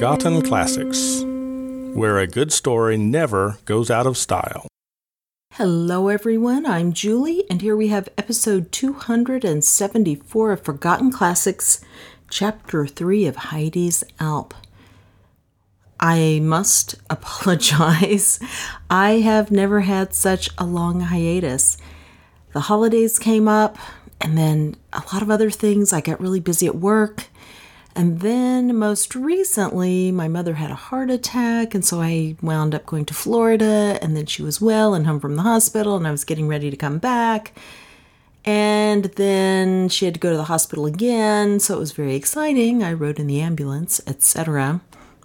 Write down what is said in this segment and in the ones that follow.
Forgotten Classics, where a good story never goes out of style. Hello, everyone. I'm Julie, and here we have episode 274 of Forgotten Classics, chapter 3 of Heidi's Alp. I must apologize. I have never had such a long hiatus. The holidays came up, and then a lot of other things. I got really busy at work. And then most recently, my mother had a heart attack, and so I wound up going to Florida, and then she was well and home from the hospital, and I was getting ready to come back. And then she had to go to the hospital again, so it was very exciting. I rode in the ambulance, etc.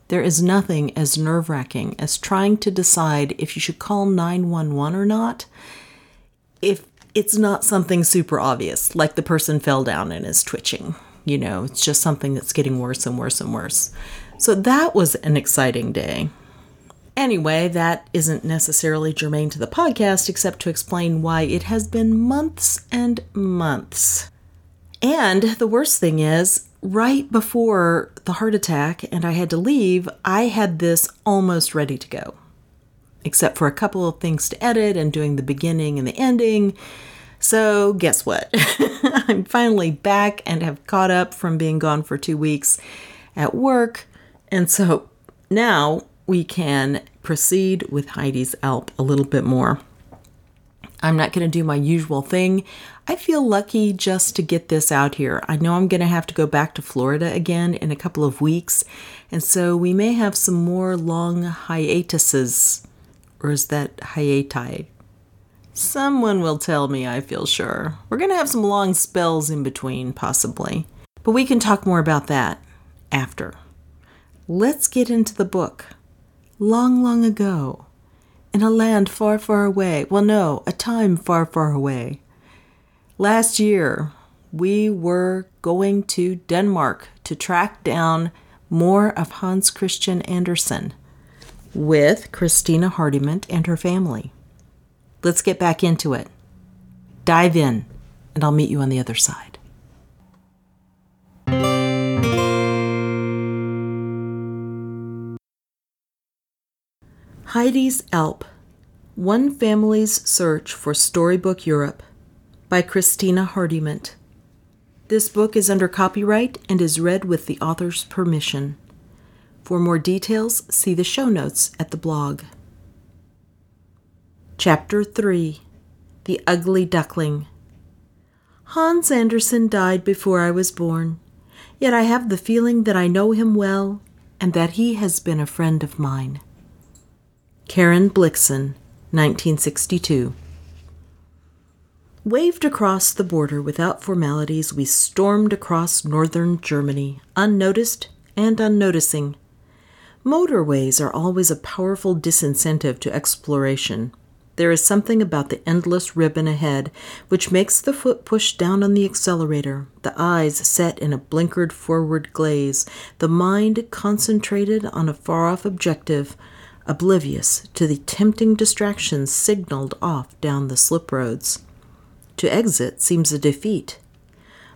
There is nothing as nerve wracking as trying to decide if you should call 911 or not. If it's not something super obvious, like the person fell down and is twitching you know, it's just something that's getting worse and worse and worse. So that was an exciting day. Anyway, that isn't necessarily germane to the podcast, except to explain why it has been months and months. And the worst thing is, right before the heart attack and I had to leave, I had this almost ready to go, except for a couple of things to edit and doing the beginning and the ending. So, guess what? I'm finally back and have caught up from being gone for two weeks at work. And so now we can proceed with Heidi's Alp a little bit more. I'm not going to do my usual thing. I feel lucky just to get this out here. I know I'm going to have to go back to Florida again in a couple of weeks, and so we may have some more long hiatuses. Or is that hiati? Someone will tell me, I feel sure. We're going to have some long spells in between, possibly. But we can talk more about that after. Let's get into the book. Long, long ago, in a land far, far away, well, no, a time far, far away. Last year, we were going to Denmark to track down more of Hans Christian Andersen with Christina Hardyment and her family. Let's get back into it. Dive in, and I'll meet you on the other side. Heidi's Alp One Family's Search for Storybook Europe by Christina Hardyment. This book is under copyright and is read with the author's permission. For more details, see the show notes at the blog. Chapter 3 The Ugly Duckling Hans Andersen died before I was born, yet I have the feeling that I know him well and that he has been a friend of mine. Karen Blixen, 1962. Waved across the border without formalities, we stormed across northern Germany, unnoticed and unnoticing. Motorways are always a powerful disincentive to exploration. There is something about the endless ribbon ahead which makes the foot push down on the accelerator, the eyes set in a blinkered forward glaze, the mind concentrated on a far off objective, oblivious to the tempting distractions signaled off down the slip roads. To exit seems a defeat.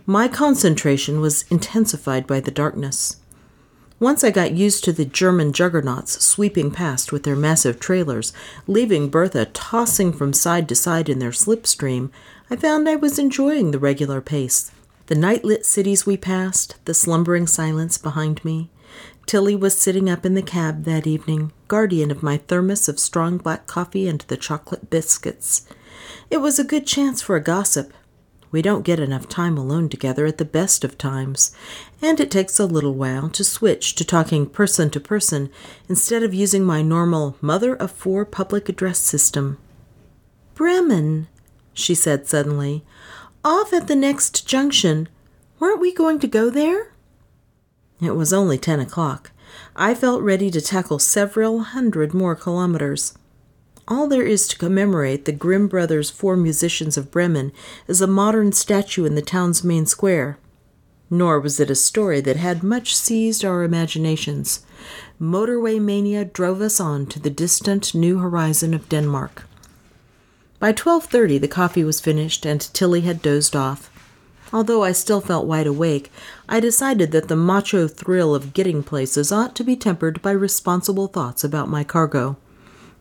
My concentration was intensified by the darkness. Once I got used to the German juggernauts sweeping past with their massive trailers, leaving Bertha tossing from side to side in their slipstream, I found I was enjoying the regular pace. The night lit cities we passed, the slumbering silence behind me. Tilly was sitting up in the cab that evening, guardian of my thermos of strong black coffee and the chocolate biscuits. It was a good chance for a gossip, we don't get enough time alone together at the best of times, and it takes a little while to switch to talking person to person instead of using my normal mother of four public address system. Bremen, she said suddenly, off at the next junction. Weren't we going to go there? It was only ten o'clock. I felt ready to tackle several hundred more kilometers. All there is to commemorate the Grimm brothers' four musicians of Bremen is a modern statue in the town's main square. Nor was it a story that had much seized our imaginations. Motorway mania drove us on to the distant new horizon of Denmark. By 12:30 the coffee was finished and Tilly had dozed off. Although I still felt wide awake, I decided that the macho thrill of getting places ought to be tempered by responsible thoughts about my cargo.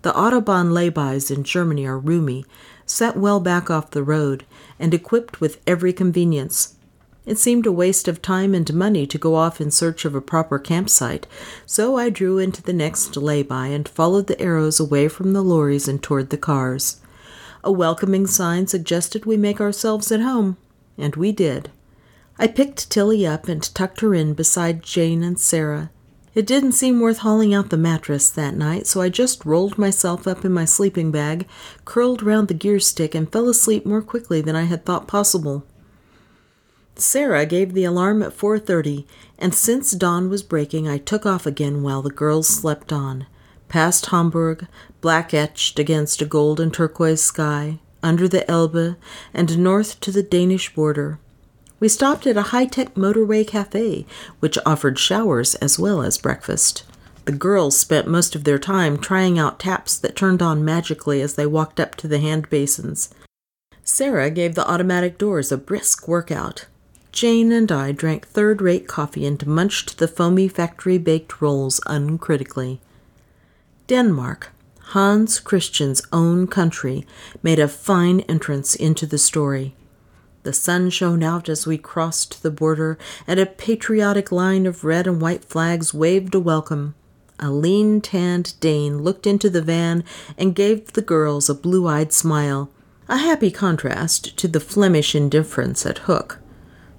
The Autobahn laybys in Germany are roomy, set well back off the road, and equipped with every convenience. It seemed a waste of time and money to go off in search of a proper campsite, so I drew into the next lay-by and followed the arrows away from the lorries and toward the cars. A welcoming sign suggested we make ourselves at home, and we did. I picked Tilly up and tucked her in beside Jane and Sarah. It didn't seem worth hauling out the mattress that night, so I just rolled myself up in my sleeping bag, curled round the gear stick, and fell asleep more quickly than I had thought possible. Sarah gave the alarm at 4:30, and since dawn was breaking, I took off again while the girls slept on. Past Hamburg, black etched against a gold and turquoise sky, under the Elbe, and north to the Danish border. We stopped at a high-tech motorway cafe, which offered showers as well as breakfast. The girls spent most of their time trying out taps that turned on magically as they walked up to the hand basins. Sarah gave the automatic doors a brisk workout. Jane and I drank third rate coffee and munched the foamy factory baked rolls uncritically. Denmark, Hans Christian's own country, made a fine entrance into the story. The sun shone out as we crossed the border, and a patriotic line of red and white flags waved a welcome. A lean tanned Dane looked into the van and gave the girls a blue eyed smile, a happy contrast to the Flemish indifference at Hook.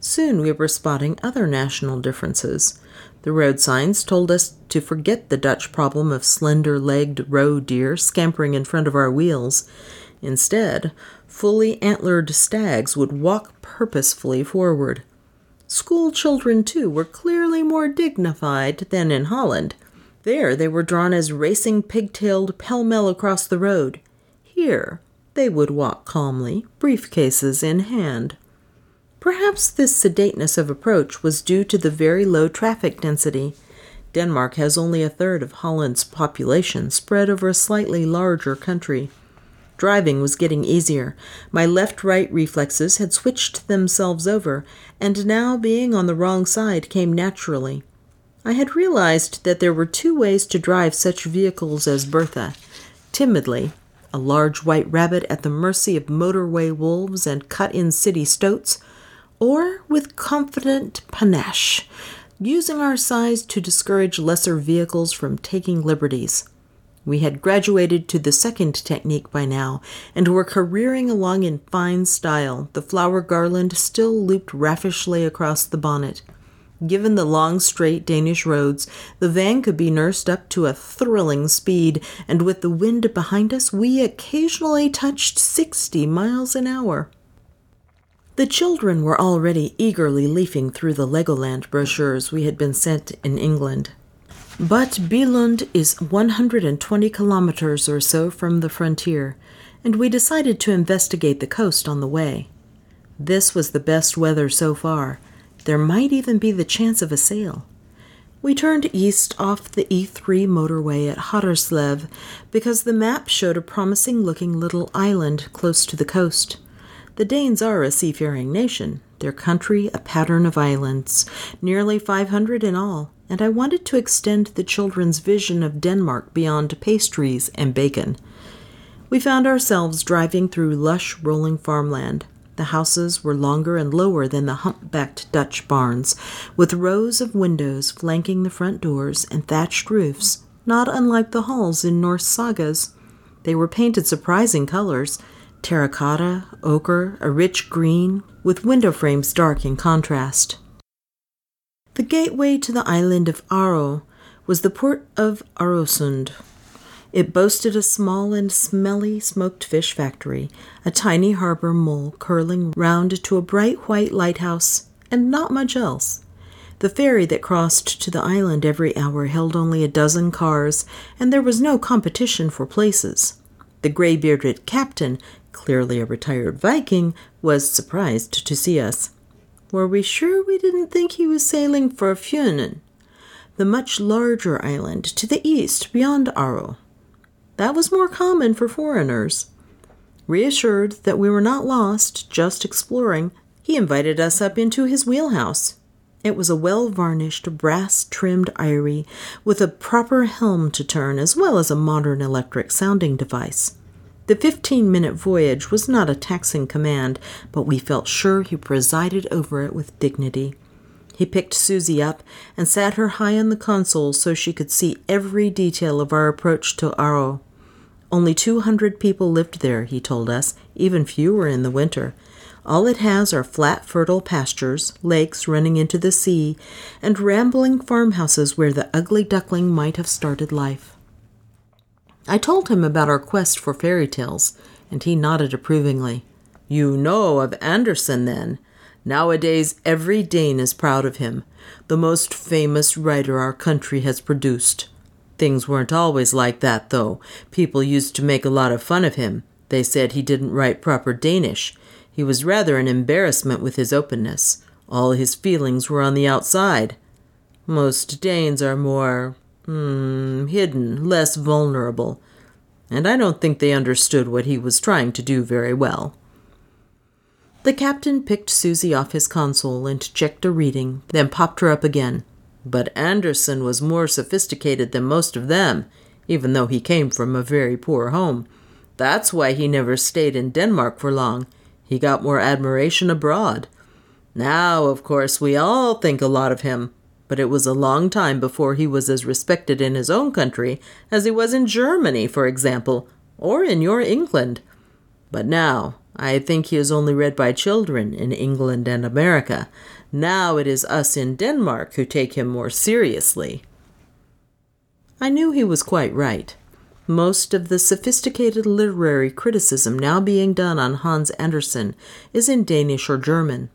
Soon we were spotting other national differences. The road signs told us to forget the Dutch problem of slender legged roe deer scampering in front of our wheels. Instead, fully antlered stags would walk purposefully forward. School children, too, were clearly more dignified than in Holland. There they were drawn as racing pigtailed pell mell across the road. Here they would walk calmly, briefcases in hand. Perhaps this sedateness of approach was due to the very low traffic density. Denmark has only a third of Holland's population spread over a slightly larger country. Driving was getting easier. My left right reflexes had switched themselves over, and now being on the wrong side came naturally. I had realized that there were two ways to drive such vehicles as Bertha timidly, a large white rabbit at the mercy of motorway wolves and cut in city stoats, or with confident panache, using our size to discourage lesser vehicles from taking liberties. We had graduated to the second technique by now, and were careering along in fine style, the flower garland still looped raffishly across the bonnet. Given the long, straight Danish roads, the van could be nursed up to a thrilling speed, and with the wind behind us, we occasionally touched sixty miles an hour. The children were already eagerly leafing through the Legoland brochures we had been sent in England. But Billund is 120 kilometers or so from the frontier, and we decided to investigate the coast on the way. This was the best weather so far. There might even be the chance of a sail. We turned east off the E3 motorway at Haderslev because the map showed a promising looking little island close to the coast. The Danes are a seafaring nation, their country a pattern of islands, nearly 500 in all, and I wanted to extend the children's vision of Denmark beyond pastries and bacon. We found ourselves driving through lush, rolling farmland. The houses were longer and lower than the humpbacked Dutch barns, with rows of windows flanking the front doors and thatched roofs, not unlike the halls in Norse sagas. They were painted surprising colors terracotta, ochre, a rich green, with window frames dark in contrast. The gateway to the island of Aro was the port of Arosund. It boasted a small and smelly smoked fish factory, a tiny harbor mole curling round to a bright white lighthouse, and not much else. The ferry that crossed to the island every hour held only a dozen cars, and there was no competition for places. The gray bearded captain clearly a retired Viking, was surprised to see us. Were we sure we didn't think he was sailing for Funen, the much larger island to the east beyond Aro? That was more common for foreigners. Reassured that we were not lost, just exploring, He invited us up into his wheelhouse. It was a well varnished, brass trimmed eyrie with a proper helm to turn as well as a modern electric sounding device. The 15 minute voyage was not a taxing command, but we felt sure he presided over it with dignity. He picked Susie up and sat her high on the console so she could see every detail of our approach to Aro. Only 200 people lived there, he told us, even fewer in the winter. All it has are flat, fertile pastures, lakes running into the sea, and rambling farmhouses where the ugly duckling might have started life. I told him about our quest for fairy tales, and he nodded approvingly. You know of Andersen, then? Nowadays, every Dane is proud of him, the most famous writer our country has produced. Things weren't always like that, though. People used to make a lot of fun of him. They said he didn't write proper Danish. He was rather an embarrassment with his openness. All his feelings were on the outside. Most Danes are more hmm, hidden, less vulnerable, and I don't think they understood what he was trying to do very well. The captain picked Susie off his console and checked a reading, then popped her up again. But Andersen was more sophisticated than most of them, even though he came from a very poor home. That's why he never stayed in Denmark for long. He got more admiration abroad. Now, of course, we all think a lot of him, but it was a long time before he was as respected in his own country as he was in Germany, for example, or in your England. But now, I think he is only read by children in England and America. Now it is us in Denmark who take him more seriously. I knew he was quite right. Most of the sophisticated literary criticism now being done on Hans Andersen is in Danish or German.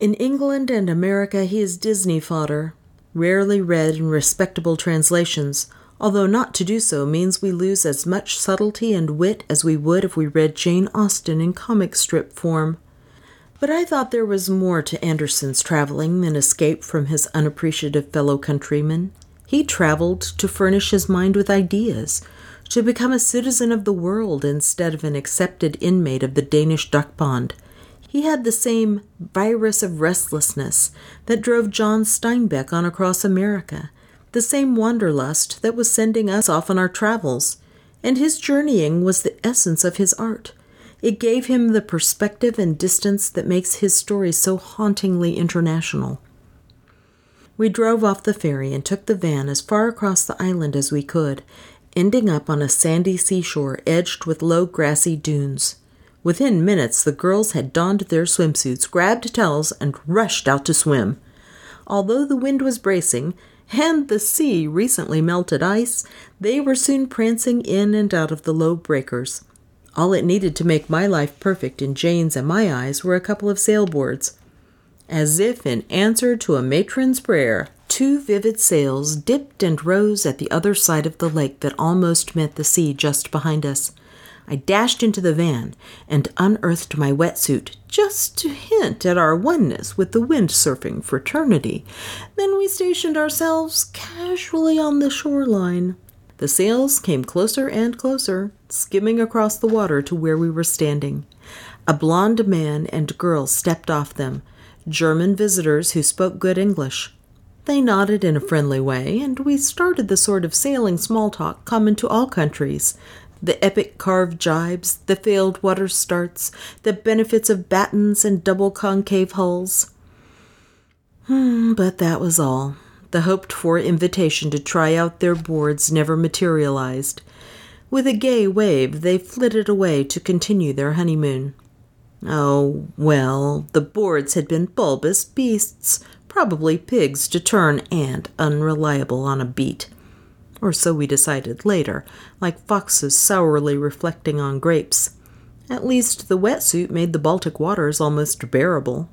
In England and America, he is Disney fodder, rarely read in respectable translations, although not to do so means we lose as much subtlety and wit as we would if we read Jane Austen in comic strip form. But I thought there was more to Andersen's traveling than escape from his unappreciative fellow countrymen. He traveled to furnish his mind with ideas, to become a citizen of the world instead of an accepted inmate of the Danish duck pond. He had the same virus of restlessness that drove John Steinbeck on across America, the same wanderlust that was sending us off on our travels, and his journeying was the essence of his art. It gave him the perspective and distance that makes his story so hauntingly international. We drove off the ferry and took the van as far across the island as we could, ending up on a sandy seashore edged with low grassy dunes. Within minutes, the girls had donned their swimsuits, grabbed towels, and rushed out to swim. Although the wind was bracing, and the sea recently melted ice, they were soon prancing in and out of the low breakers. All it needed to make my life perfect in Jane's and my eyes were a couple of sailboards. As if in answer to a matron's prayer, two vivid sails dipped and rose at the other side of the lake that almost met the sea just behind us. I dashed into the van and unearthed my wetsuit just to hint at our oneness with the windsurfing fraternity. Then we stationed ourselves casually on the shoreline. The sails came closer and closer, skimming across the water to where we were standing. A blond man and girl stepped off them, German visitors who spoke good English. They nodded in a friendly way, and we started the sort of sailing small talk common to all countries the epic carved jibes, the failed water starts, the benefits of battens and double concave hulls. Hmm, but that was all. The hoped for invitation to try out their boards never materialized. With a gay wave, they flitted away to continue their honeymoon. Oh, well, the boards had been bulbous beasts, probably pigs to turn and unreliable on a beat or so we decided later, like foxes sourly reflecting on grapes. At least the wetsuit made the Baltic waters almost bearable.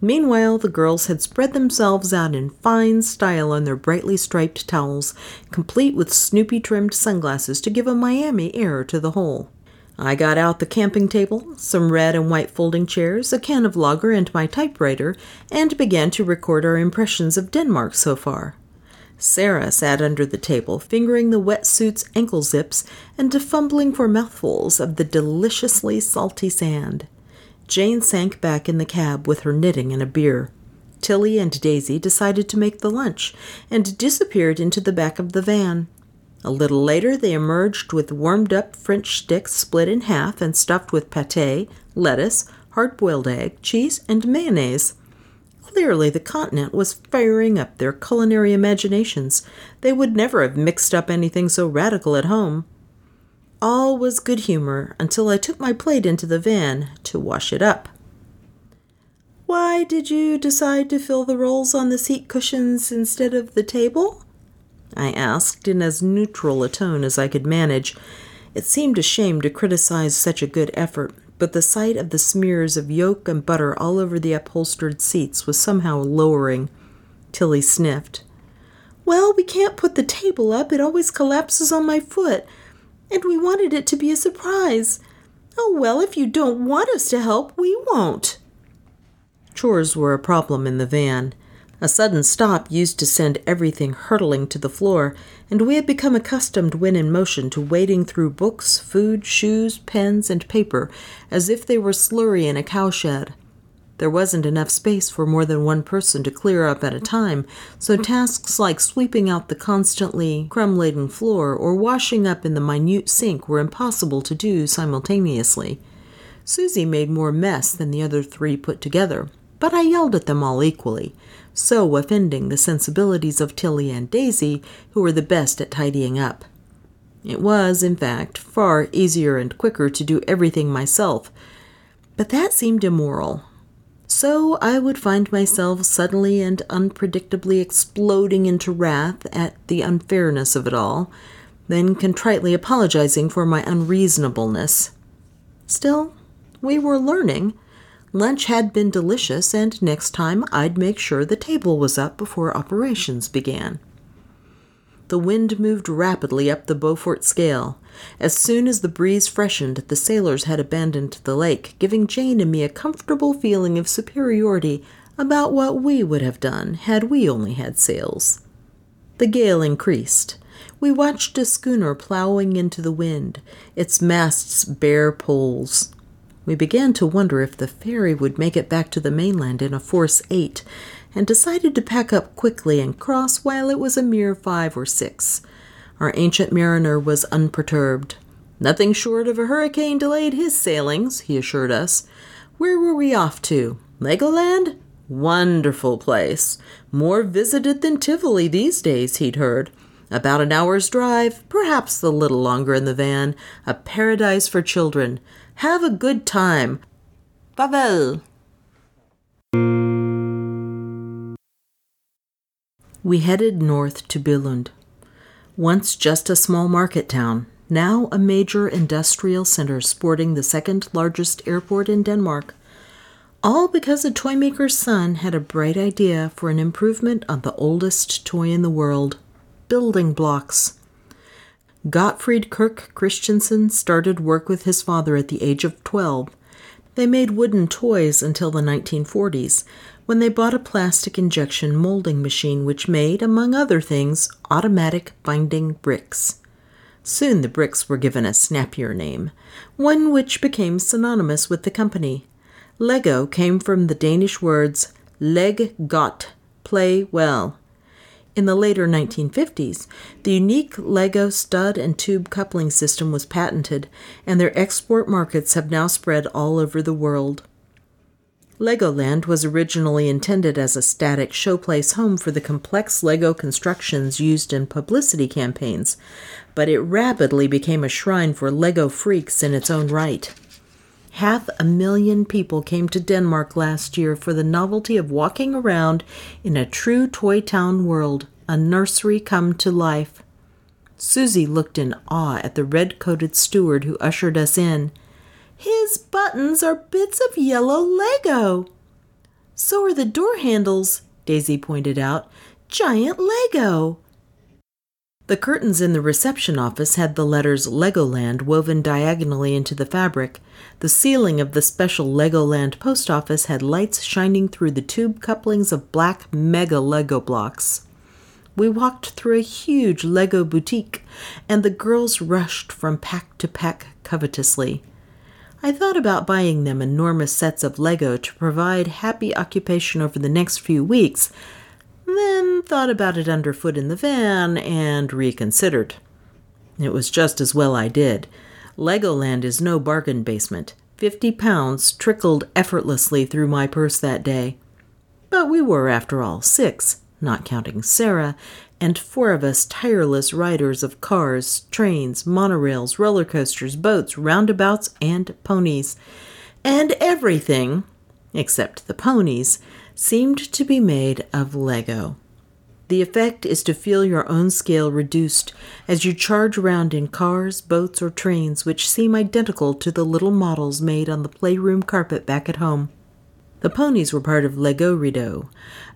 Meanwhile, the girls had spread themselves out in fine style on their brightly striped towels, complete with Snoopy trimmed sunglasses to give a Miami air to the whole. I got out the camping table, some red and white folding chairs, a can of lager, and my typewriter, and began to record our impressions of Denmark so far. Sarah sat under the table, fingering the wetsuit's ankle zips and fumbling for mouthfuls of the deliciously salty sand. Jane sank back in the cab with her knitting and a beer. Tilly and Daisy decided to make the lunch and disappeared into the back of the van. A little later, they emerged with warmed up French sticks split in half and stuffed with pate, lettuce, hard boiled egg, cheese, and mayonnaise. Clearly, the continent was firing up their culinary imaginations. They would never have mixed up anything so radical at home. All was good humor until I took my plate into the van to wash it up. Why did you decide to fill the rolls on the seat cushions instead of the table? I asked in as neutral a tone as I could manage. It seemed a shame to criticize such a good effort, but the sight of the smears of yolk and butter all over the upholstered seats was somehow lowering. Tilly sniffed. Well, we can't put the table up. It always collapses on my foot. And we wanted it to be a surprise. Oh, well, if you don't want us to help, we won't. Chores were a problem in the van. A sudden stop used to send everything hurtling to the floor, and we had become accustomed when in motion to wading through books, food, shoes, pens, and paper as if they were slurry in a cowshed. There wasn't enough space for more than one person to clear up at a time, so tasks like sweeping out the constantly crumb laden floor or washing up in the minute sink were impossible to do simultaneously. Susie made more mess than the other three put together, but I yelled at them all equally so offending the sensibilities of Tilly and Daisy, who were the best at tidying up. It was, in fact, far easier and quicker to do everything myself, but that seemed immoral. So I would find myself suddenly and unpredictably exploding into wrath at the unfairness of it all, then contritely apologizing for my unreasonableness. Still, we were learning, Lunch had been delicious, and next time I'd make sure the table was up before operations began. The wind moved rapidly up the Beaufort scale. As soon as the breeze freshened, the sailors had abandoned the lake, giving Jane and me a comfortable feeling of superiority about what we would have done had we only had sails. The gale increased. We watched a schooner plowing into the wind, its masts bare poles. We began to wonder if the ferry would make it back to the mainland in a force eight, and decided to pack up quickly and cross while it was a mere five or six. Our ancient mariner was unperturbed. Nothing short of a hurricane delayed his sailings, he assured us. Where were we off to? Legoland? Wonderful place. More visited than Tivoli these days, he'd heard. About an hour's drive, perhaps a little longer in the van. A paradise for children. Have a good time. Pavel. We headed north to Billund. Once just a small market town, now a major industrial center sporting the second largest airport in Denmark. All because a toy maker's son had a bright idea for an improvement on the oldest toy in the world building blocks. Godtfred Kirk Christiansen started work with his father at the age of 12. They made wooden toys until the 1940s, when they bought a plastic injection molding machine which made, among other things, automatic binding bricks. Soon the bricks were given a snappier name, one which became synonymous with the company. Lego came from the Danish words leg godt, play well, in the later 1950s, the unique Lego stud and tube coupling system was patented, and their export markets have now spread all over the world. Legoland was originally intended as a static showplace home for the complex Lego constructions used in publicity campaigns, but it rapidly became a shrine for Lego freaks in its own right. Half a million people came to Denmark last year for the novelty of walking around in a true Toy Town world, a nursery come to life. Susie looked in awe at the red coated steward who ushered us in. His buttons are bits of yellow Lego. So are the door handles, Daisy pointed out. Giant Lego. The curtains in the reception office had the letters Legoland woven diagonally into the fabric. The ceiling of the special Legoland post office had lights shining through the tube couplings of black mega Lego blocks. We walked through a huge Lego boutique, and the girls rushed from pack to pack covetously. I thought about buying them enormous sets of Lego to provide happy occupation over the next few weeks, then thought about it underfoot in the van and reconsidered. It was just as well I did. Legoland is no bargain basement. Fifty pounds trickled effortlessly through my purse that day. But we were, after all, six, not counting Sarah, and four of us tireless riders of cars, trains, monorails, roller coasters, boats, roundabouts, and ponies. And everything, except the ponies, seemed to be made of Lego. The effect is to feel your own scale reduced as you charge around in cars, boats, or trains which seem identical to the little models made on the playroom carpet back at home. The ponies were part of Legoredo,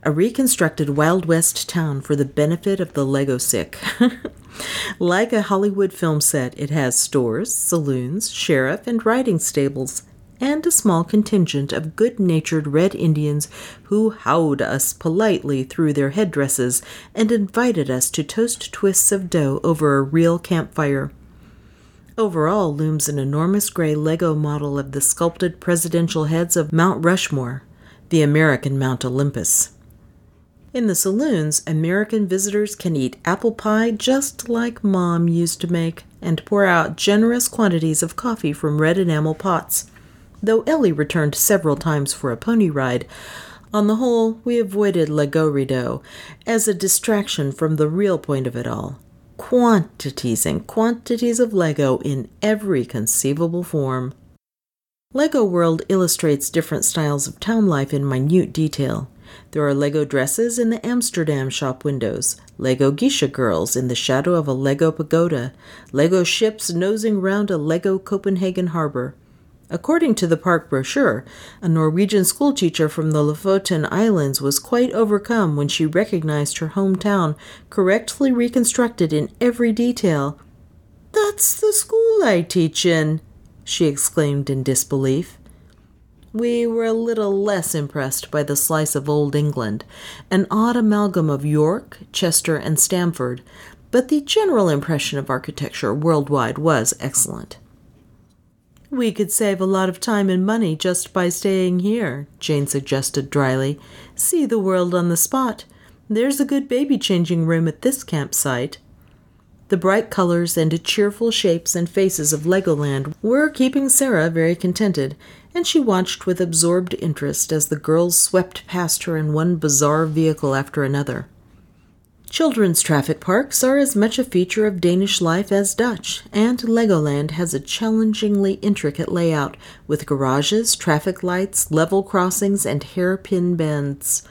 a reconstructed Wild West town for the benefit of the Lego sick. like a Hollywood film set, it has stores, saloons, sheriff, and riding stables, and a small contingent of good natured red Indians who howed us politely through their headdresses and invited us to toast twists of dough over a real campfire. Over all looms an enormous gray Lego model of the sculpted presidential heads of Mount Rushmore, the American Mount Olympus. In the saloons, American visitors can eat apple pie just like Mom used to make and pour out generous quantities of coffee from red enamel pots. Though Ellie returned several times for a pony ride, on the whole, we avoided Legoredo as a distraction from the real point of it all quantities and quantities of Lego in every conceivable form. Lego World illustrates different styles of town life in minute detail. There are Lego dresses in the Amsterdam shop windows, Lego geisha girls in the shadow of a Lego pagoda, Lego ships nosing round a Lego Copenhagen harbor. According to the park brochure, a Norwegian schoolteacher from the Lofoten Islands was quite overcome when she recognized her hometown correctly reconstructed in every detail. That's the school I teach in, she exclaimed in disbelief. We were a little less impressed by the slice of Old England, an odd amalgam of York, Chester, and Stamford, but the general impression of architecture worldwide was excellent. We could save a lot of time and money just by staying here, Jane suggested dryly. See the world on the spot. There's a good baby changing room at this campsite. The bright colors and cheerful shapes and faces of Legoland were keeping Sarah very contented, and she watched with absorbed interest as the girls swept past her in one bizarre vehicle after another. Children's traffic parks are as much a feature of Danish life as Dutch, and Legoland has a challengingly intricate layout with garages, traffic lights, level crossings, and hairpin bends.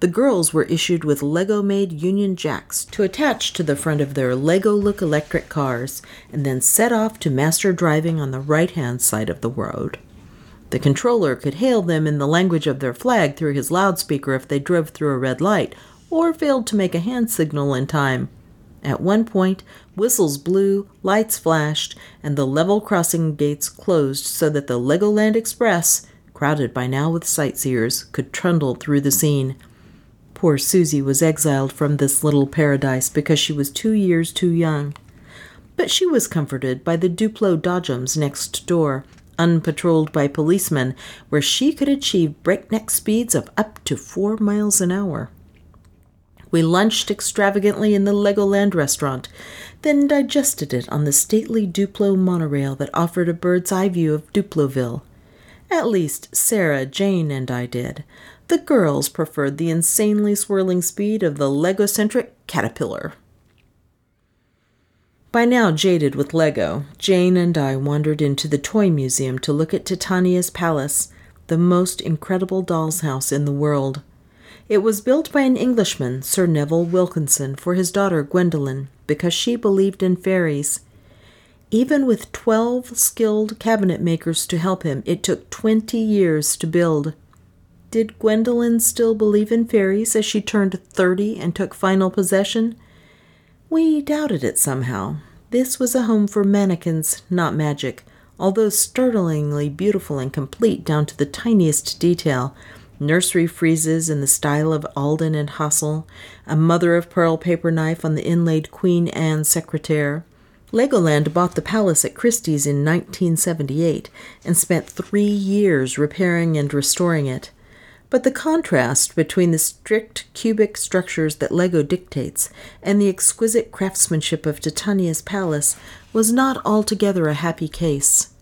The girls were issued with Lego made Union Jacks to attach to the front of their Lego look electric cars and then set off to master driving on the right hand side of the road. The controller could hail them in the language of their flag through his loudspeaker if they drove through a red light or failed to make a hand signal in time. At one point, whistles blew, lights flashed, and the level crossing gates closed so that the Legoland Express, crowded by now with sightseers, could trundle through the scene. Poor Susie was exiled from this little paradise because she was two years too young. But she was comforted by the Duplo Dodgems next door, unpatrolled by policemen, where she could achieve breakneck speeds of up to four miles an hour. We lunched extravagantly in the Legoland restaurant, then digested it on the stately Duplo monorail that offered a bird's eye view of Duploville. At least Sarah, Jane, and I did. The girls preferred the insanely swirling speed of the Legocentric Caterpillar. By now jaded with Lego, Jane and I wandered into the toy museum to look at Titania's palace, the most incredible doll's house in the world. It was built by an Englishman, Sir Neville Wilkinson, for his daughter Gwendolen, because she believed in fairies. Even with twelve skilled cabinet makers to help him, it took twenty years to build. Did Gwendolen still believe in fairies as she turned thirty and took final possession? We doubted it somehow. This was a home for mannequins, not magic, although startlingly beautiful and complete down to the tiniest detail nursery friezes in the style of Aldin and Hassall, a mother of pearl paper knife on the inlaid Queen Anne secretaire, Legoland bought the palace at Christie's in 1978 and spent three years repairing and restoring it. But the contrast between the strict cubic structures that Lego dictates and the exquisite craftsmanship of Titania's palace was not altogether a happy case.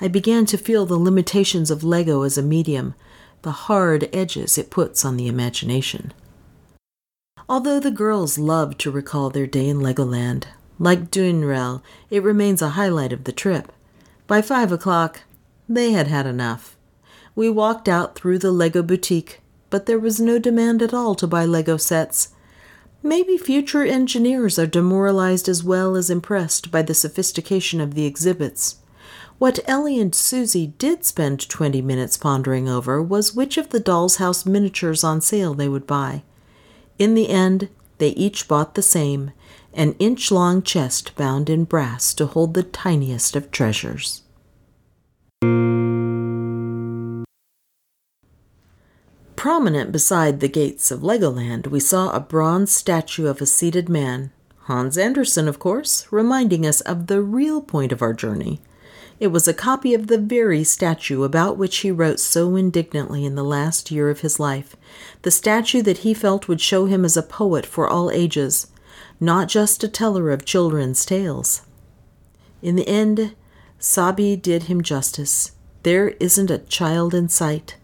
I began to feel the limitations of Lego as a medium, the hard edges it puts on the imagination. Although the girls loved to recall their day in Legoland, like Duinrell, it remains a highlight of the trip. By five o'clock, they had had enough. We walked out through the Lego boutique, but there was no demand at all to buy Lego sets. Maybe future engineers are demoralized as well as impressed by the sophistication of the exhibits. What Ellie and Susie did spend 20 minutes pondering over was which of the doll's house miniatures on sale they would buy. In the end, they each bought the same an inch long chest bound in brass to hold the tiniest of treasures. Prominent beside the gates of Legoland, we saw a bronze statue of a seated man, Hans Andersen, of course, reminding us of the real point of our journey. It was a copy of the very statue about which he wrote so indignantly in the last year of his life, the statue that he felt would show him as a poet for all ages, not just a teller of children's tales. In the end, Saabye did him justice. There isn't a child in sight.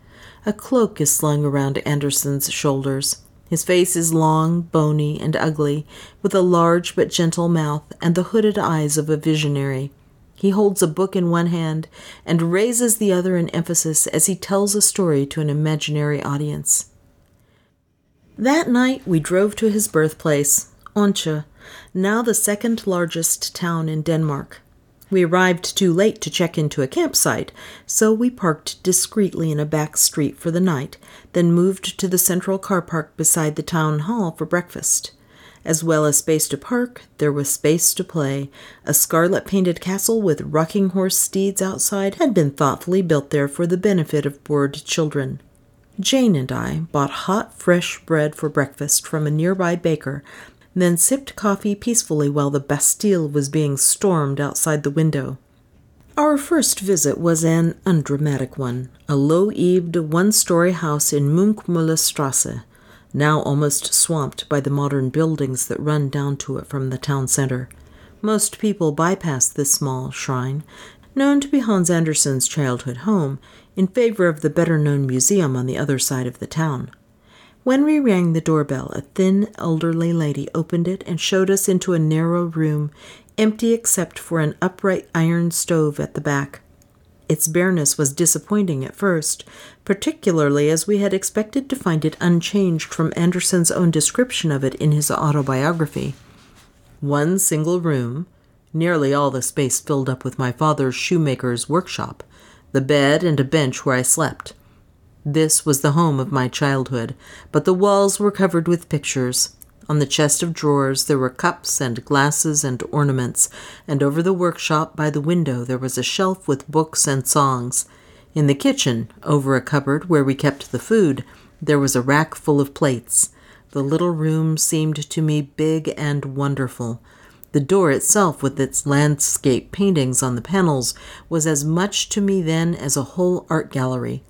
A cloak is slung around Andersen's shoulders. His face is long, bony, and ugly, with a large but gentle mouth and the hooded eyes of a visionary. He holds a book in one hand and raises the other in emphasis as he tells a story to an imaginary audience. That night we drove to his birthplace, Odense, now the second largest town in Denmark. We arrived too late to check into a campsite, so we parked discreetly in a back street for the night, then moved to the central car park beside the town hall for breakfast. As well as space to park, there was space to play. A scarlet painted castle with rocking horse steeds outside had been thoughtfully built there for the benefit of bored children. Jane and I bought hot, fresh bread for breakfast from a nearby baker then sipped coffee peacefully while the Bastille was being stormed outside the window. Our first visit was an undramatic one, a low eaved, one story house in Munkemøllestræde, now almost swamped by the modern buildings that run down to it from the town center. Most people bypass this small shrine, known to be Hans Andersen's childhood home, in favor of the better known museum on the other side of the town. When we rang the doorbell, a thin, elderly lady opened it and showed us into a narrow room, empty except for an upright iron stove at the back. Its bareness was disappointing at first, particularly as we had expected to find it unchanged from Andersen's own description of it in his autobiography. One single room, nearly all the space filled up with my father's shoemaker's workshop, the bed and a bench where I slept. This was the home of my childhood, but the walls were covered with pictures. On the chest of drawers there were cups and glasses and ornaments, and over the workshop by the window there was a shelf with books and songs. In the kitchen, over a cupboard where we kept the food, there was a rack full of plates. The little room seemed to me big and wonderful. The door itself, with its landscape paintings on the panels, was as much to me then as a whole art gallery.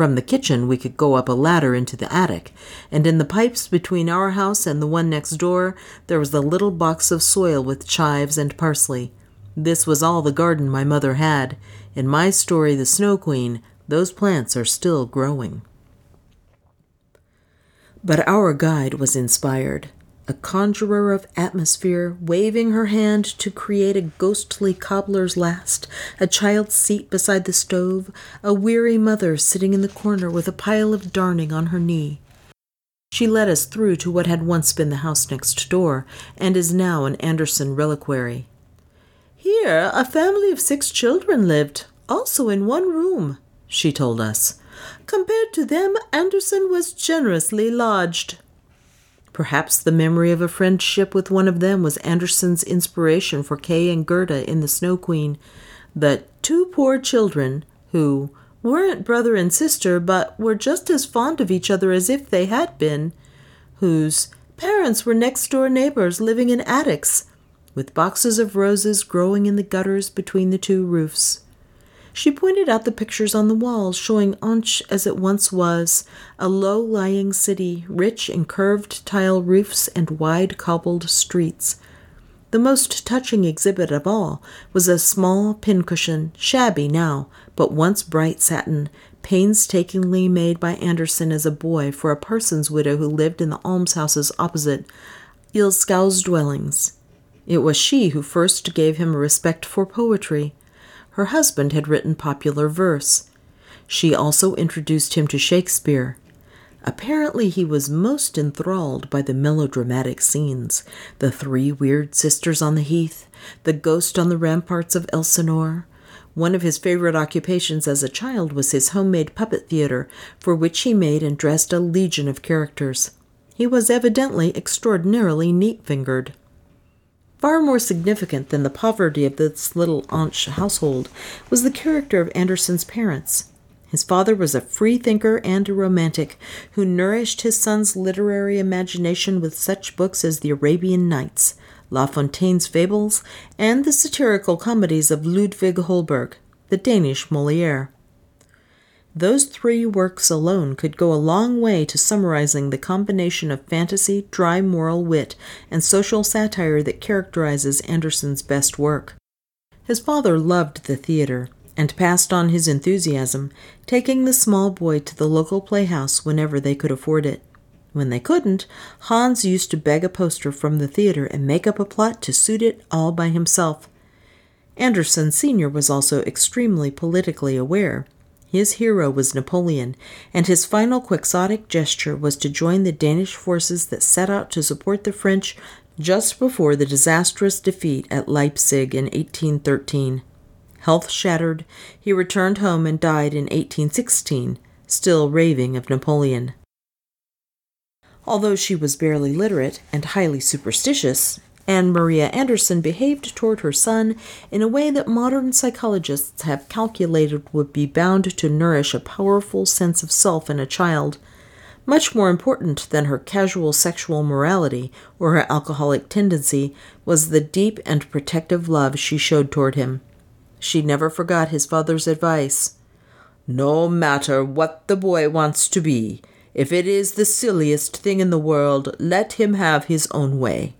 From the kitchen, we could go up a ladder into the attic, and in the pipes between our house and the one next door, there was a little box of soil with chives and parsley. This was all the garden my mother had. In my story, The Snow Queen, those plants are still growing. But our guide was inspired a conjurer of atmosphere, waving her hand to create a ghostly cobbler's last, a child's seat beside the stove, a weary mother sitting in the corner with a pile of darning on her knee. She led us through to what had once been the house next door, and is now an Andersen reliquary. Here a family of six children lived, also in one room, she told us. Compared to them, Andersen was generously lodged. Perhaps the memory of a friendship with one of them was Andersen's inspiration for Kay and Gerda in The Snow Queen, the two poor children who weren't brother and sister but were just as fond of each other as if they had been, whose parents were next door neighbors living in attics, with boxes of roses growing in the gutters between the two roofs. She pointed out the pictures on the walls showing Anch as it once was, a low lying city, rich in curved tile roofs and wide cobbled streets. The most touching exhibit of all was a small pincushion, shabby now, but once bright satin, painstakingly made by Andersen as a boy for a parson's widow who lived in the almshouses opposite Ilskow's dwellings. It was she who first gave him a respect for poetry. Her husband had written popular verse. She also introduced him to Shakespeare. Apparently, he was most enthralled by the melodramatic scenes the three weird sisters on the heath, the ghost on the ramparts of Elsinore. One of his favorite occupations as a child was his homemade puppet theater, for which he made and dressed a legion of characters. He was evidently extraordinarily neat fingered. Far more significant than the poverty of this little Anch household was the character of Andersen's parents. His father was a free thinker and a romantic who nourished his son's literary imagination with such books as The Arabian Nights, La Fontaine's Fables, and the satirical comedies of Ludvig Holberg, the Danish Moliere. Those three works alone could go a long way to summarizing the combination of fantasy, dry moral wit, and social satire that characterizes Andersen's best work. His father loved the theater and passed on his enthusiasm, taking the small boy to the local playhouse whenever they could afford it. When they couldn't, Hans used to beg a poster from the theater and make up a plot to suit it all by himself. Andersen Sr. was also extremely politically aware. His hero was Napoleon, and his final quixotic gesture was to join the Danish forces that set out to support the French just before the disastrous defeat at Leipzig in 1813. Health shattered, he returned home and died in 1816, still raving of Napoleon. Although she was barely literate and highly superstitious, Anne Maria Andersen behaved toward her son in a way that modern psychologists have calculated would be bound to nourish a powerful sense of self in a child. Much more important than her casual sexual morality or her alcoholic tendency was the deep and protective love she showed toward him. She never forgot his father's advice. No matter what the boy wants to be, if it is the silliest thing in the world, let him have his own way.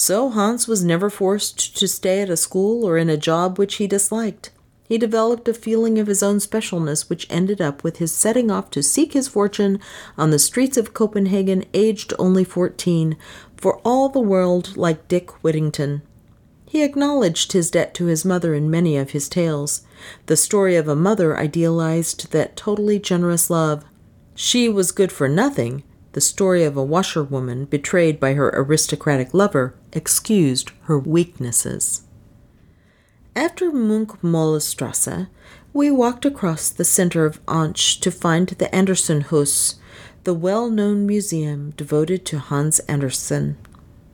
So Hans was never forced to stay at a school or in a job which he disliked. He developed a feeling of his own specialness, which ended up with his setting off to seek his fortune on the streets of Copenhagen, aged only fourteen, for all the world like Dick Whittington. He acknowledged his debt to his mother in many of his tales. The story of a mother idealized that totally generous love. She was good for nothing, the story of a washerwoman betrayed by her aristocratic lover excused her weaknesses. After Munkemøllestræde, we walked across the center of Anch to find the Andersen Hus, the well known museum devoted to Hans Andersen.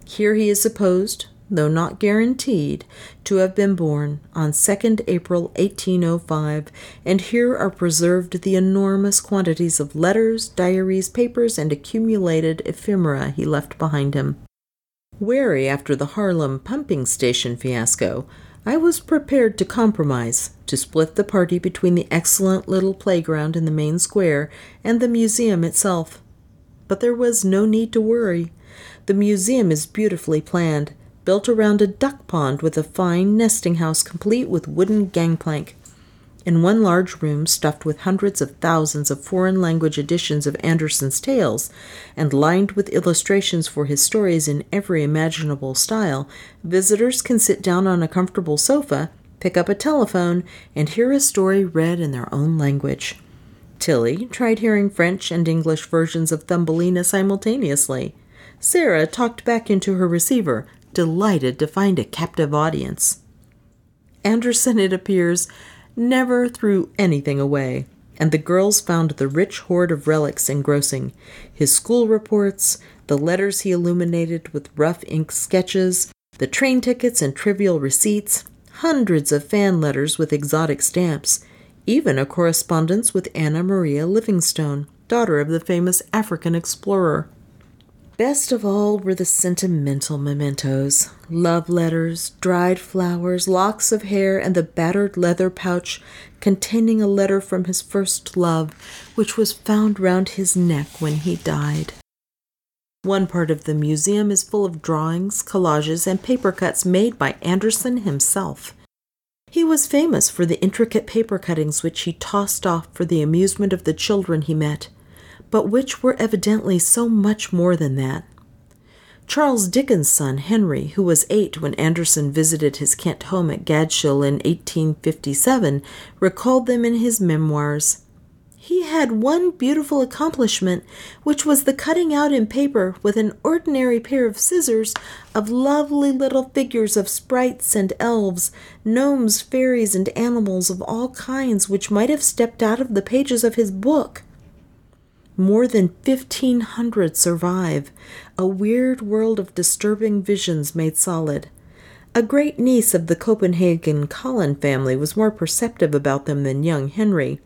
Here he is supposed, though not guaranteed, to have been born on 2nd April 1805, and here are preserved the enormous quantities of letters, diaries, papers, and accumulated ephemera he left behind him. Wary after the Haarlem pumping station fiasco, I was prepared to compromise, to split the party between the excellent little playground in the main square and the museum itself. But there was no need to worry. The museum is beautifully planned built around a duck pond with a fine nesting house complete with wooden gangplank. In one large room, stuffed with hundreds of thousands of foreign language editions of Andersen's tales, and lined with illustrations for his stories in every imaginable style, visitors can sit down on a comfortable sofa, pick up a telephone, and hear a story read in their own language. Tilly tried hearing French and English versions of Thumbelina simultaneously. Sarah talked back into her receiver, delighted to find a captive audience. Andersen, it appears, never threw anything away, and the girls found the rich hoard of relics engrossing his school reports, the letters he illuminated with rough ink sketches, the train tickets and trivial receipts, hundreds of fan letters with exotic stamps, even a correspondence with Anna Maria Livingstone, daughter of the famous African explorer. Best of all were the sentimental mementos love letters, dried flowers, locks of hair, and the battered leather pouch containing a letter from his first love, which was found round his neck when he died. One part of the museum is full of drawings, collages, and paper cuts made by Andersen himself. He was famous for the intricate paper cuttings which he tossed off for the amusement of the children he met but which were evidently so much more than that. Charles Dickens' son, Henry, who was eight when Andersen visited his Kent home at Gadshill in 1857, recalled them in his memoirs. He had one beautiful accomplishment, which was the cutting out in paper with an ordinary pair of scissors of lovely little figures of sprites and elves, gnomes, fairies, and animals of all kinds which might have stepped out of the pages of his book. More than 1,500 survive, a weird world of disturbing visions made solid. A great niece of the Copenhagen Collin family was more perceptive about them than young Henry.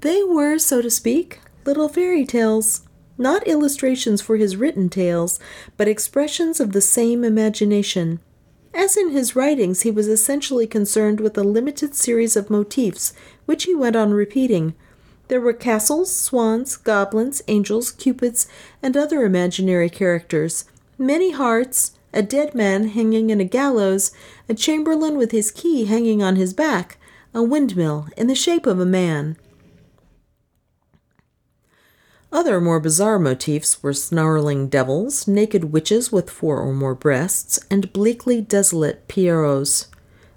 They were, so to speak, little fairy tales, not illustrations for his written tales, but expressions of the same imagination. As in his writings, he was essentially concerned with a limited series of motifs, which he went on repeating there were castles, swans, goblins, angels, cupids, and other imaginary characters, many hearts, a dead man hanging in a gallows, a chamberlain with his key hanging on his back, a windmill in the shape of a man. Other more bizarre motifs were snarling devils, naked witches with four or more breasts, and bleakly desolate pierrots.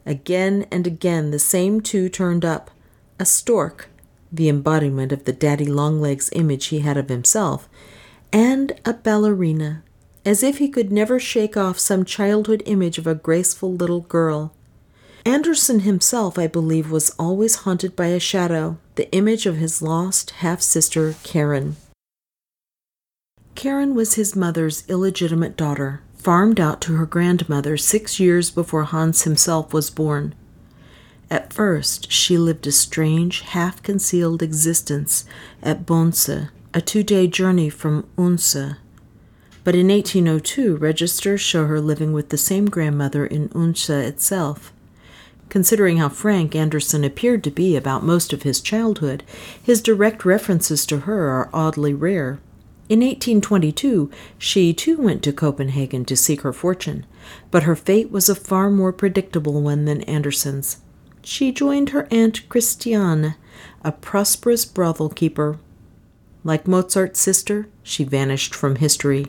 Again and again the same two turned up a stork, the embodiment of the daddy longlegs image he had of himself, and a ballerina, as if he could never shake off some childhood image of a graceful little girl. Andersen himself, I believe, was always haunted by a shadow, the image of his lost half sister, Karen. Karen was his mother's illegitimate daughter, farmed out to her grandmother six years before Hans himself was born. At first, she lived a strange, half concealed existence at Bonse, a two day journey from Odense. But in 1802, registers show her living with the same grandmother in Odense itself. Considering how frank Andersen appeared to be about most of his childhood, his direct references to her are oddly rare. In 1822, she too went to Copenhagen to seek her fortune, but her fate was a far more predictable one than Andersen's she joined her aunt Christiane, a prosperous brothel keeper. Like Mozart's sister, she vanished from history,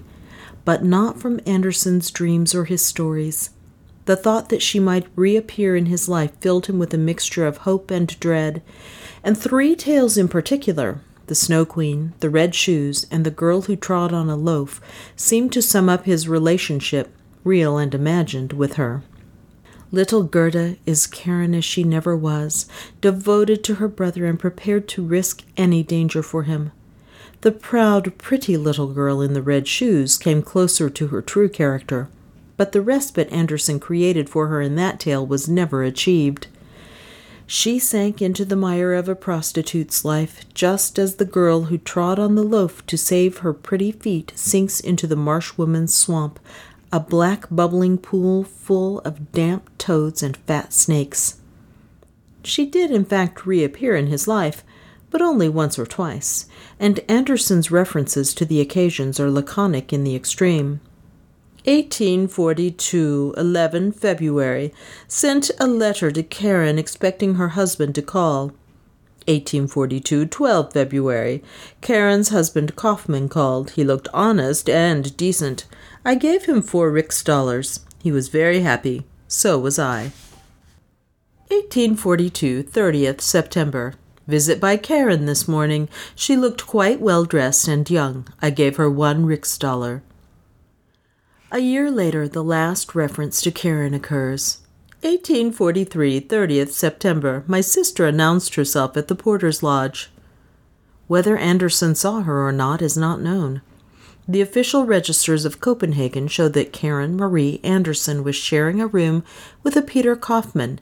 but not from Andersen's dreams or his stories. The thought that she might reappear in his life filled him with a mixture of hope and dread, and three tales in particular the Snow Queen, the Red Shoes, and the Girl Who Trod on a Loaf seemed to sum up his relationship, real and imagined, with her. Little Gerda is Karen as she never was, devoted to her brother and prepared to risk any danger for him. The proud, pretty little girl in the red shoes came closer to her true character, but the respite Andersen created for her in that tale was never achieved. She sank into the mire of a prostitute's life, just as the girl who trod on the loaf to save her pretty feet sinks into the marsh woman's swamp, a black bubbling pool full of damp toads and fat snakes. She did, in fact, reappear in his life, but only once or twice, and Andersen's references to the occasions are laconic in the extreme. 1842, 11 February, sent a letter to Karen expecting her husband to call. 1842, 12 February, Karen's husband Kaufmann called. He looked honest and decent. I gave him four rix dollars. He was very happy. So was I. 1842, 30th September. Visit by Karen this morning. She looked quite well dressed and young. I gave her one rix dollar. A year later, the last reference to Karen occurs. 1843, 30th September. My sister announced herself at the porter's lodge. Whether Andersen saw her or not is not known. The official registers of Copenhagen show that Karen Marie Andersen was sharing a room with a Peter Kaufmann,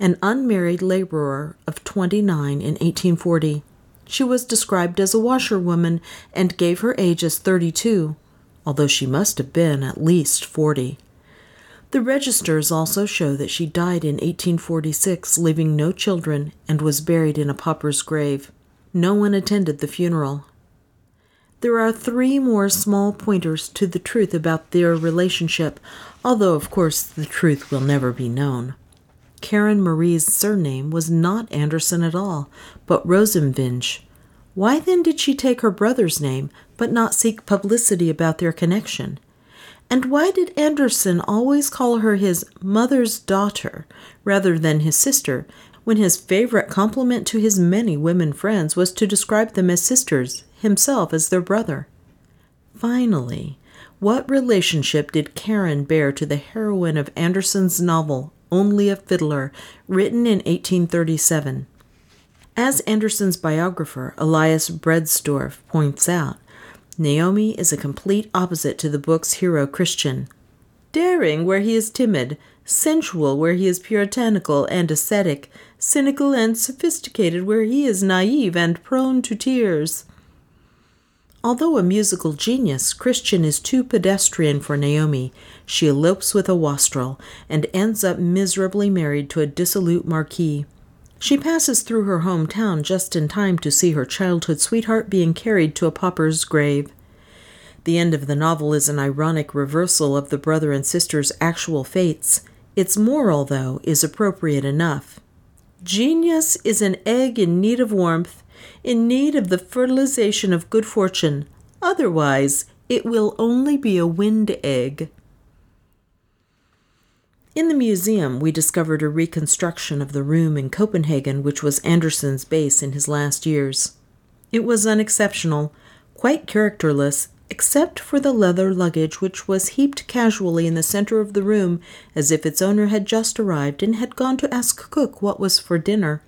an unmarried laborer of 29 in 1840. She was described as a washerwoman and gave her age as 32. although she must have been at least forty. The registers also show that she died in 1846, leaving no children, and was buried in a pauper's grave. No one attended the funeral. There are three more small pointers to the truth about their relationship, although, of course, the truth will never be known. Karen Marie's surname was not Andersen at all, but Rosenvinge. Why then did she take her brother's name, but not seek publicity about their connection? And why did Andersen always call her his mother's daughter rather than his sister, when his favorite compliment to his many women friends was to describe them as sisters, himself as their brother? Finally, what relationship did Karen bear to the heroine of Andersen's novel, Only a Fiddler, written in 1837? As Andersen's biographer, Elias Bredsdorff, points out, Naomi is a complete opposite to the book's hero Christian. Daring where he is timid, sensual where he is puritanical and ascetic, cynical and sophisticated where he is naive and prone to tears. Although a musical genius, Christian is too pedestrian for Naomi. She elopes with a wastrel and ends up miserably married to a dissolute marquis. She passes through her hometown just in time to see her childhood sweetheart being carried to a pauper's grave. The end of the novel is an ironic reversal of the brother and sister's actual fates. Its moral, though, is appropriate enough. Genius is an egg in need of warmth, in need of the fertilization of good fortune. Otherwise, it will only be a wind egg. In the museum, we discovered a reconstruction of the room in Copenhagen which was Andersen's base in his last years. It was unexceptional, quite characterless, except for the leather luggage which was heaped casually in the center of the room as if its owner had just arrived and had gone to ask cook what was for dinner.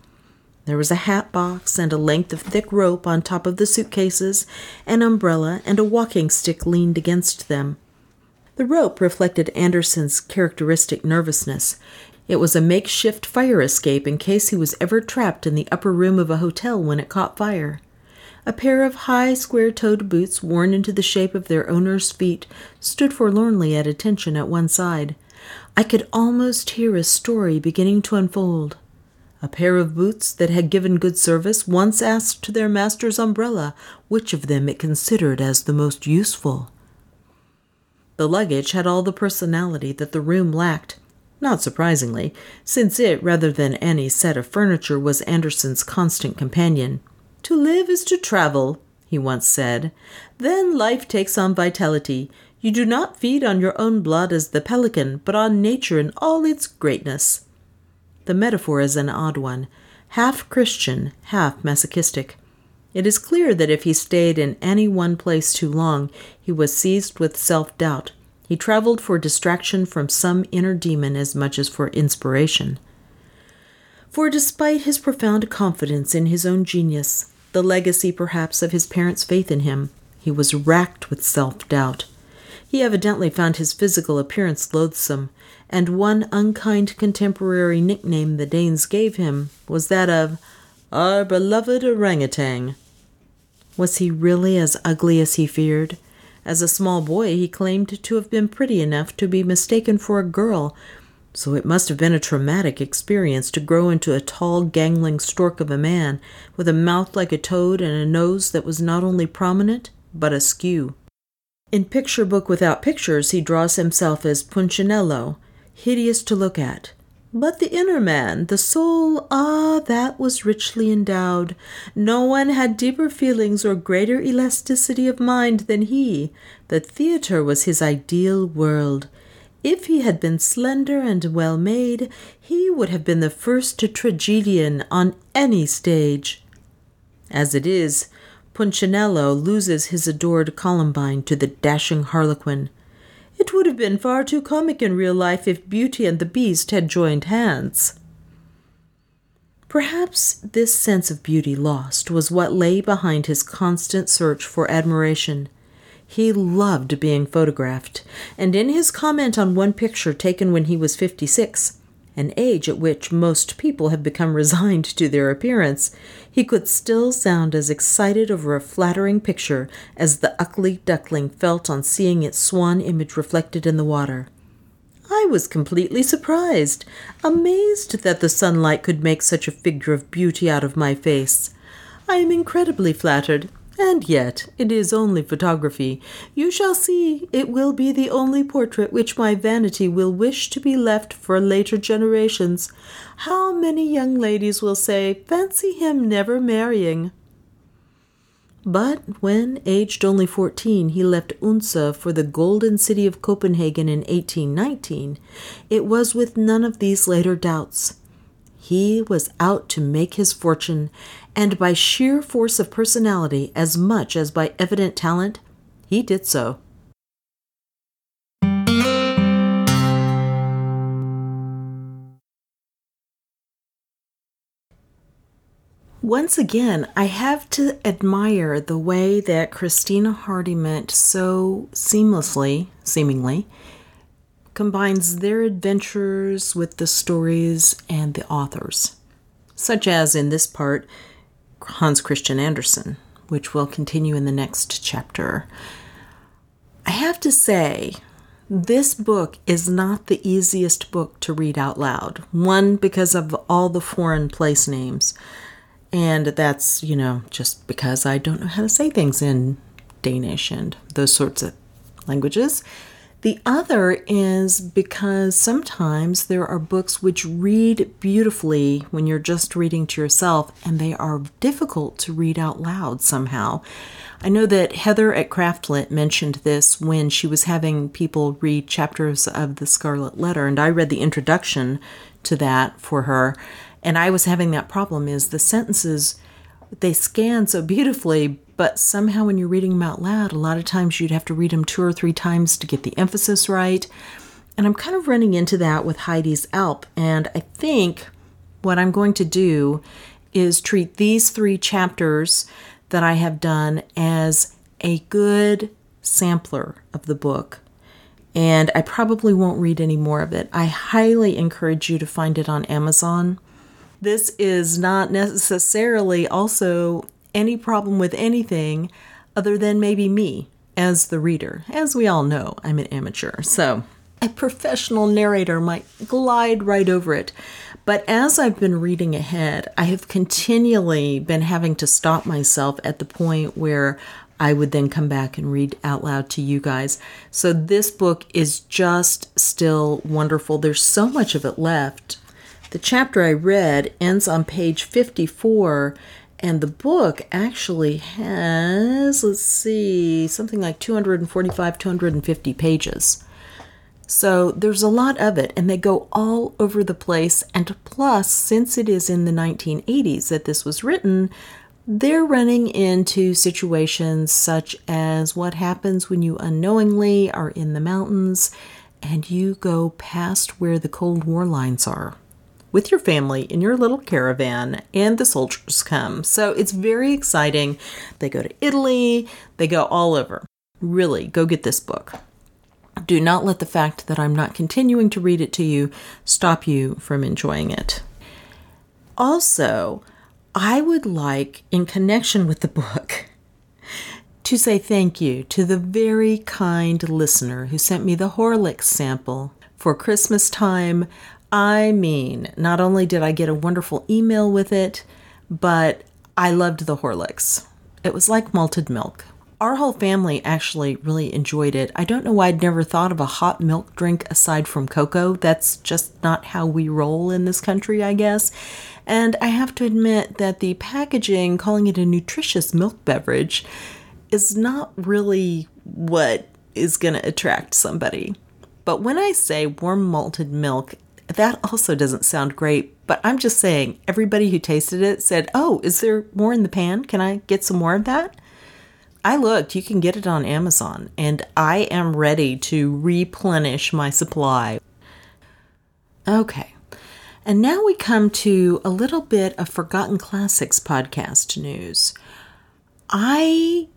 There was a hat box and a length of thick rope on top of the suitcases, an umbrella, and a walking stick leaned against them. The rope reflected Andersen's characteristic nervousness. It was a makeshift fire escape in case he was ever trapped in the upper room of a hotel when it caught fire. A pair of high, square toed boots, worn into the shape of their owner's feet, stood forlornly at attention at one side. I could almost hear a story beginning to unfold. A pair of boots that had given good service once asked their master's umbrella which of them it considered as the most useful. The luggage had all the personality that the room lacked, not surprisingly, since it, rather than any set of furniture, was Andersen's constant companion. To live is to travel, he once said. Then life takes on vitality. You do not feed on your own blood as the pelican, but on nature in all its greatness. The metaphor is an odd one, half Christian, half masochistic. It is clear that if he stayed in any one place too long, he was seized with self doubt. He traveled for distraction from some inner demon as much as for inspiration. For despite his profound confidence in his own genius, the legacy perhaps of his parents' faith in him, he was racked with self doubt. He evidently found his physical appearance loathsome, and one unkind contemporary nickname the Danes gave him was that of our beloved orangutan. Was he really as ugly as he feared? As a small boy, he claimed to have been pretty enough to be mistaken for a girl, so it must have been a traumatic experience to grow into a tall, gangling stork of a man, with a mouth like a toad and a nose that was not only prominent, but askew. In Picture Book Without Pictures, he draws himself as Punchinello, hideous to look at, but the inner man, the soul, ah, that was richly endowed. No one had deeper feelings or greater elasticity of mind than he. The theatre was his ideal world. If he had been slender and well made, he would have been the first tragedian on any stage. As it is, Punchinello loses his adored Columbine to the dashing Harlequin. It would have been far too comic in real life if Beauty and the Beast had joined hands. Perhaps this sense of beauty lost was what lay behind his constant search for admiration. He loved being photographed, and in his comment on one picture taken when he was 56, an age at which most people have become resigned to their appearance, he could still sound as excited over a flattering picture as the ugly duckling felt on seeing its swan image reflected in the water. I was completely surprised, amazed that the sunlight could make such a figure of beauty out of my face. I am incredibly flattered, and yet it is only photography. You shall see it will be the only portrait which my vanity will wish to be left for later generations. How many young ladies will say, Fancy him never marrying! But when, aged only fourteen, he left Odense for the golden city of Copenhagen in 1819, it was with none of these later doubts. He was out to make his fortune, and by sheer force of personality, as much as by evident talent, he did so. Once again, I have to admire the way that Christina Hardyment so seamlessly, seemingly, combines their adventures with the stories and the authors, such as in this part, Hans Christian Andersen, which will continue in the next chapter. I have to say, this book is not the easiest book to read out loud. One, because of all the foreign place names. And that's, you know, just because I don't know how to say things in Danish and those sorts of languages. The other is because sometimes there are books which read beautifully when you're just reading to yourself and they are difficult to read out loud somehow. I know that Heather at Craftlit mentioned this when she was having people read chapters of The Scarlet Letter, and I read the introduction to that for her and I was having that problem is the sentences they scan so beautifully, but somehow when you're reading them out loud, a lot of times you'd have to read them two or three times to get the emphasis right. And I'm kind of running into that with Heidi's Alp, and I think what I'm going to do is treat these three chapters that I have done as a good sampler of the book. And I probably won't read any more of it. I highly encourage you to find it on Amazon. This is not necessarily also any problem with anything other than maybe me as the reader. As we all know, I'm an amateur, so a professional narrator might glide right over it. But as I've been reading ahead, I have continually been having to stop myself at the point where I would then come back and read out loud to you guys. So this book is just still wonderful. There's so much of it left. The chapter I read ends on page 54, and the book actually has, let's see, something like 245, 250 pages. So there's a lot of it, and they go all over the place. And plus, since it is in the 1980s that this was written, they're running into situations such as what happens when you unknowingly are in the mountains and you go past where the Cold War lines are with your family in your little caravan, and the soldiers come. So it's very exciting. They go to Italy, they go all over. Really, go get this book. Do not let the fact that I'm not continuing to read it to you stop you from enjoying it. Also, I would like, in connection with the book, to say thank you to the very kind listener who sent me the Horlicks sample for Christmas time. I mean, not only did I get a wonderful email with it, but I loved the Horlicks. It was like malted milk. Our whole family actually really enjoyed it. I don't know why I'd never thought of a hot milk drink aside from cocoa. That's just not how we roll in this country, I guess. And I have to admit that the packaging, calling it a nutritious milk beverage, is not really what is going to attract somebody. But when I say warm malted milk, that also doesn't sound great, but I'm just saying, everybody who tasted it said, Oh, is there more in the pan? Can I get some more of that? I looked, you can get it on Amazon, and I am ready to replenish my supply. Okay, and now we come to a little bit of Forgotten Classics podcast news. I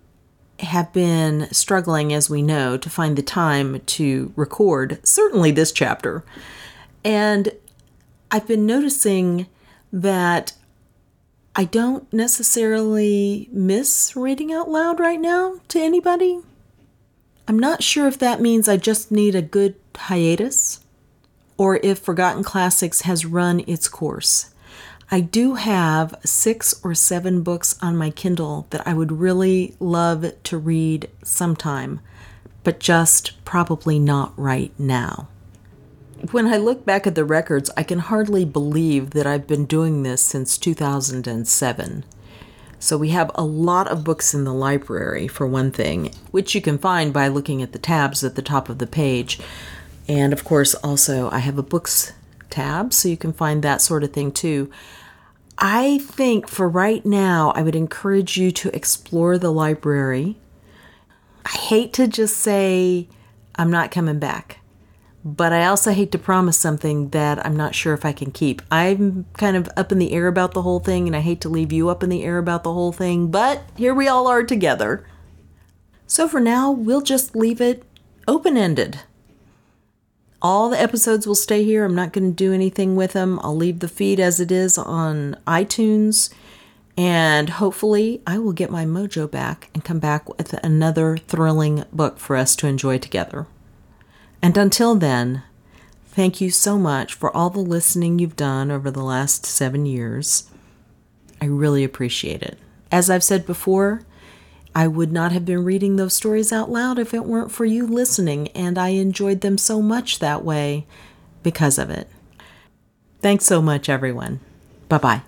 have been struggling, as we know, to find the time to record, certainly this chapter. And I've been noticing that I don't necessarily miss reading out loud right now to anybody. I'm not sure if that means I just need a good hiatus or if Forgotten Classics has run its course. I do have six or seven books on my Kindle that I would really love to read sometime, but just probably not right now. When I look back at the records, I can hardly believe that I've been doing this since 2007. So we have a lot of books in the library, for one thing, which you can find by looking at the tabs at the top of the page. And of course, also, I have a books tab, so you can find that sort of thing too. I think for right now, I would encourage you to explore the library. I hate to just say, I'm not coming back, but I also hate to promise something that I'm not sure if I can keep. I'm kind of up in the air about the whole thing, and I hate to leave you up in the air about the whole thing, but here we all are together. So for now, we'll just leave it open ended. All the episodes will stay here. I'm not going to do anything with them. I'll leave the feed as it is on iTunes. And hopefully, I will get my mojo back and come back with another thrilling book for us to enjoy together. And until then, thank you so much for all the listening you've done over the last seven years. I really appreciate it. As I've said before, I would not have been reading those stories out loud if it weren't for you listening, and I enjoyed them so much that way because of it. Thanks so much, everyone. Bye bye.